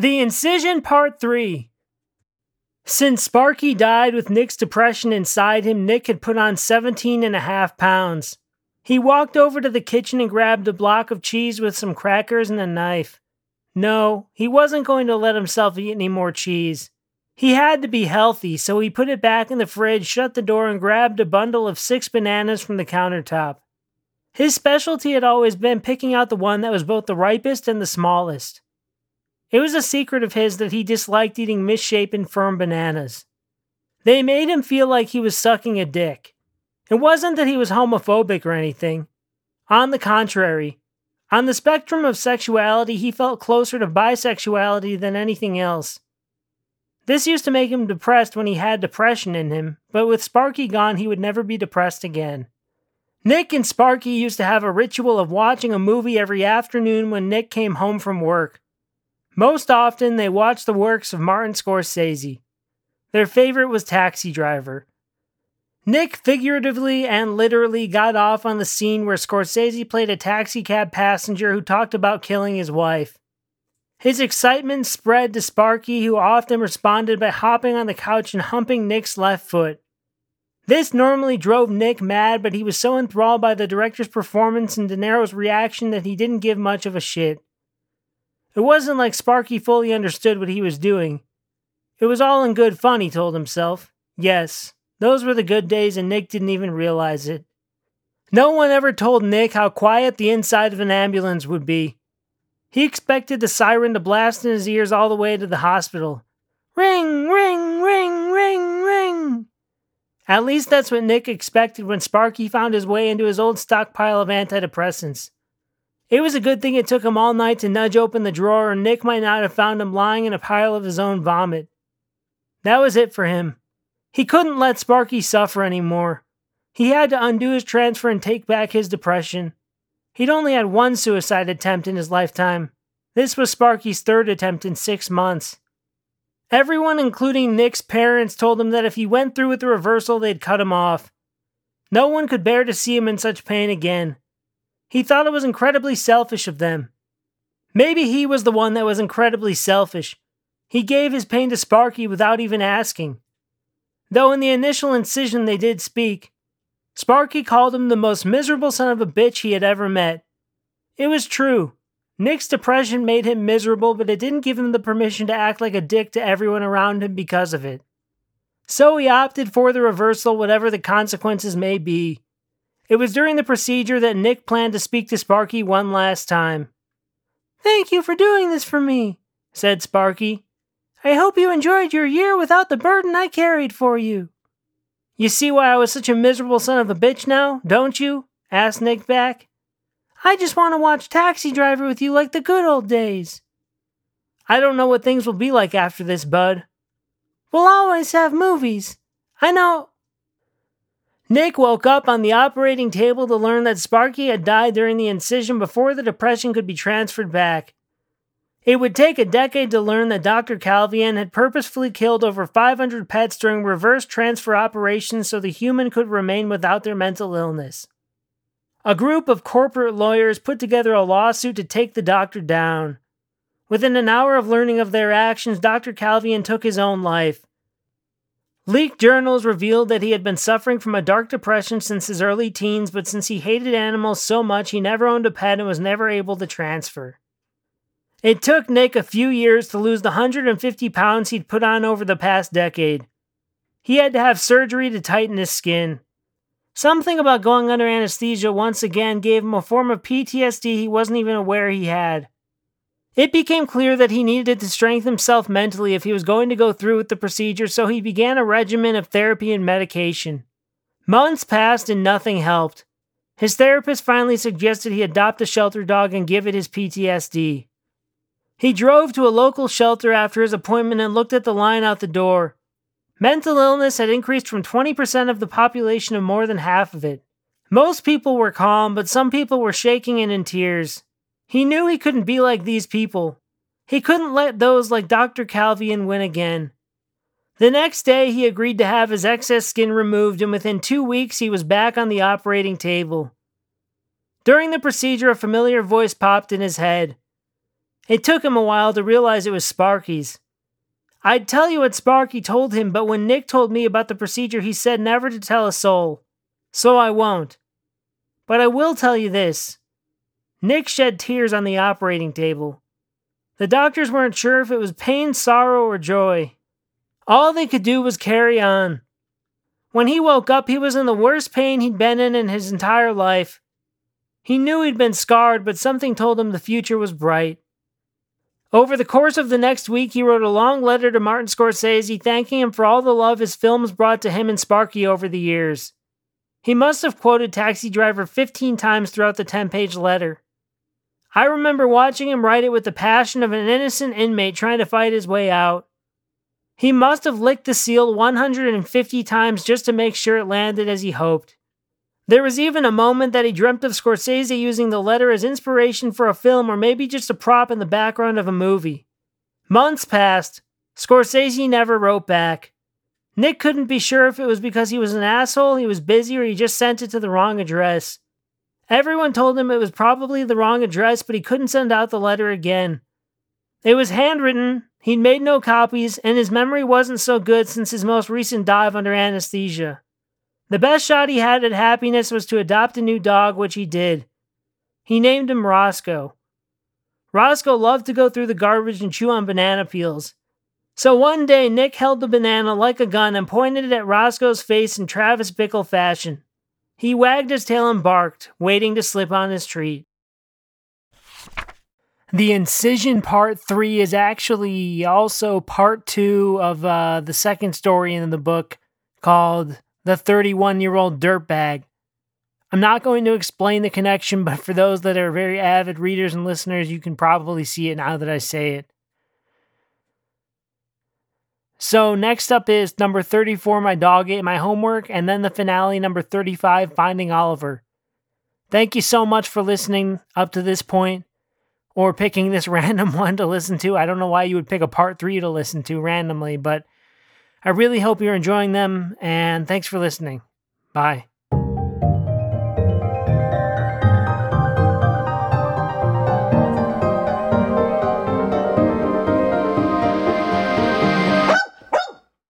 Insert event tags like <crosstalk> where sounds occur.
The Incision Part 3 Since Sparky died with Nick's depression inside him, Nick had put on 17 and a half pounds. He walked over to the kitchen and grabbed a block of cheese with some crackers and a knife. No, he wasn't going to let himself eat any more cheese. He had to be healthy, so he put it back in the fridge, shut the door, and grabbed a bundle of six bananas from the countertop. His specialty had always been picking out the one that was both the ripest and the smallest. It was a secret of his that he disliked eating misshapen, firm bananas. They made him feel like he was sucking a dick. It wasn't that he was homophobic or anything. On the contrary, on the spectrum of sexuality, he felt closer to bisexuality than anything else. This used to make him depressed when he had depression in him, but with Sparky gone, he would never be depressed again. Nick and Sparky used to have a ritual of watching a movie every afternoon when Nick came home from work. Most often, they watched the works of Martin Scorsese. Their favorite was Taxi Driver. Nick figuratively and literally got off on the scene where Scorsese played a taxicab passenger who talked about killing his wife. His excitement spread to Sparky, who often responded by hopping on the couch and humping Nick's left foot. This normally drove Nick mad, but he was so enthralled by the director's performance and De Niro's reaction that he didn't give much of a shit. It wasn't like Sparky fully understood what he was doing. It was all in good fun, he told himself. Yes, those were the good days, and Nick didn't even realize it. No one ever told Nick how quiet the inside of an ambulance would be. He expected the siren to blast in his ears all the way to the hospital. Ring, ring, ring, ring, ring. At least that's what Nick expected when Sparky found his way into his old stockpile of antidepressants. It was a good thing it took him all night to nudge open the drawer, or Nick might not have found him lying in a pile of his own vomit. That was it for him. He couldn't let Sparky suffer anymore. He had to undo his transfer and take back his depression. He'd only had one suicide attempt in his lifetime. This was Sparky's third attempt in six months. Everyone, including Nick's parents, told him that if he went through with the reversal, they'd cut him off. No one could bear to see him in such pain again. He thought it was incredibly selfish of them. Maybe he was the one that was incredibly selfish. He gave his pain to Sparky without even asking. Though in the initial incision they did speak, Sparky called him the most miserable son of a bitch he had ever met. It was true. Nick's depression made him miserable, but it didn't give him the permission to act like a dick to everyone around him because of it. So he opted for the reversal, whatever the consequences may be. It was during the procedure that Nick planned to speak to Sparky one last time. Thank you for doing this for me, said Sparky. I hope you enjoyed your year without the burden I carried for you. You see why I was such a miserable son of a bitch now, don't you? asked Nick back. I just want to watch Taxi Driver with you like the good old days. I don't know what things will be like after this, bud. We'll always have movies. I know. Nick woke up on the operating table to learn that Sparky had died during the incision before the depression could be transferred back. It would take a decade to learn that Dr. Calvian had purposefully killed over 500 pets during reverse transfer operations so the human could remain without their mental illness. A group of corporate lawyers put together a lawsuit to take the doctor down. Within an hour of learning of their actions, Dr. Calvian took his own life. Leaked journals revealed that he had been suffering from a dark depression since his early teens, but since he hated animals so much, he never owned a pet and was never able to transfer. It took Nick a few years to lose the 150 pounds he'd put on over the past decade. He had to have surgery to tighten his skin. Something about going under anesthesia once again gave him a form of PTSD he wasn't even aware he had. It became clear that he needed to strengthen himself mentally if he was going to go through with the procedure, so he began a regimen of therapy and medication. Months passed and nothing helped. His therapist finally suggested he adopt a shelter dog and give it his PTSD. He drove to a local shelter after his appointment and looked at the line out the door. Mental illness had increased from 20% of the population to more than half of it. Most people were calm, but some people were shaking and in tears. He knew he couldn't be like these people. He couldn't let those like Dr. Calvian win again. The next day, he agreed to have his excess skin removed, and within two weeks, he was back on the operating table. During the procedure, a familiar voice popped in his head. It took him a while to realize it was Sparky's. I'd tell you what Sparky told him, but when Nick told me about the procedure, he said never to tell a soul. So I won't. But I will tell you this Nick shed tears on the operating table. The doctors weren't sure if it was pain, sorrow, or joy. All they could do was carry on. When he woke up, he was in the worst pain he'd been in in his entire life. He knew he'd been scarred, but something told him the future was bright. Over the course of the next week, he wrote a long letter to Martin Scorsese thanking him for all the love his films brought to him and Sparky over the years. He must have quoted Taxi Driver 15 times throughout the 10 page letter. I remember watching him write it with the passion of an innocent inmate trying to fight his way out. He must have licked the seal 150 times just to make sure it landed as he hoped. There was even a moment that he dreamt of Scorsese using the letter as inspiration for a film or maybe just a prop in the background of a movie. Months passed. Scorsese never wrote back. Nick couldn't be sure if it was because he was an asshole, he was busy, or he just sent it to the wrong address. Everyone told him it was probably the wrong address, but he couldn't send out the letter again. It was handwritten, he'd made no copies, and his memory wasn't so good since his most recent dive under anesthesia. The best shot he had at happiness was to adopt a new dog, which he did. He named him Roscoe. Roscoe loved to go through the garbage and chew on banana peels. So one day, Nick held the banana like a gun and pointed it at Roscoe's face in Travis Bickle fashion. He wagged his tail and barked, waiting to slip on his treat. The incision part three is actually also part two of uh, the second story in the book called the 31 year old dirtbag. I'm not going to explain the connection, but for those that are very avid readers and listeners, you can probably see it now that I say it. So, next up is number 34, My Dog Ate My Homework, and then the finale, number 35, Finding Oliver. Thank you so much for listening up to this point or picking this <laughs> random one to listen to. I don't know why you would pick a part three to listen to randomly, but I really hope you're enjoying them, and thanks for listening. Bye.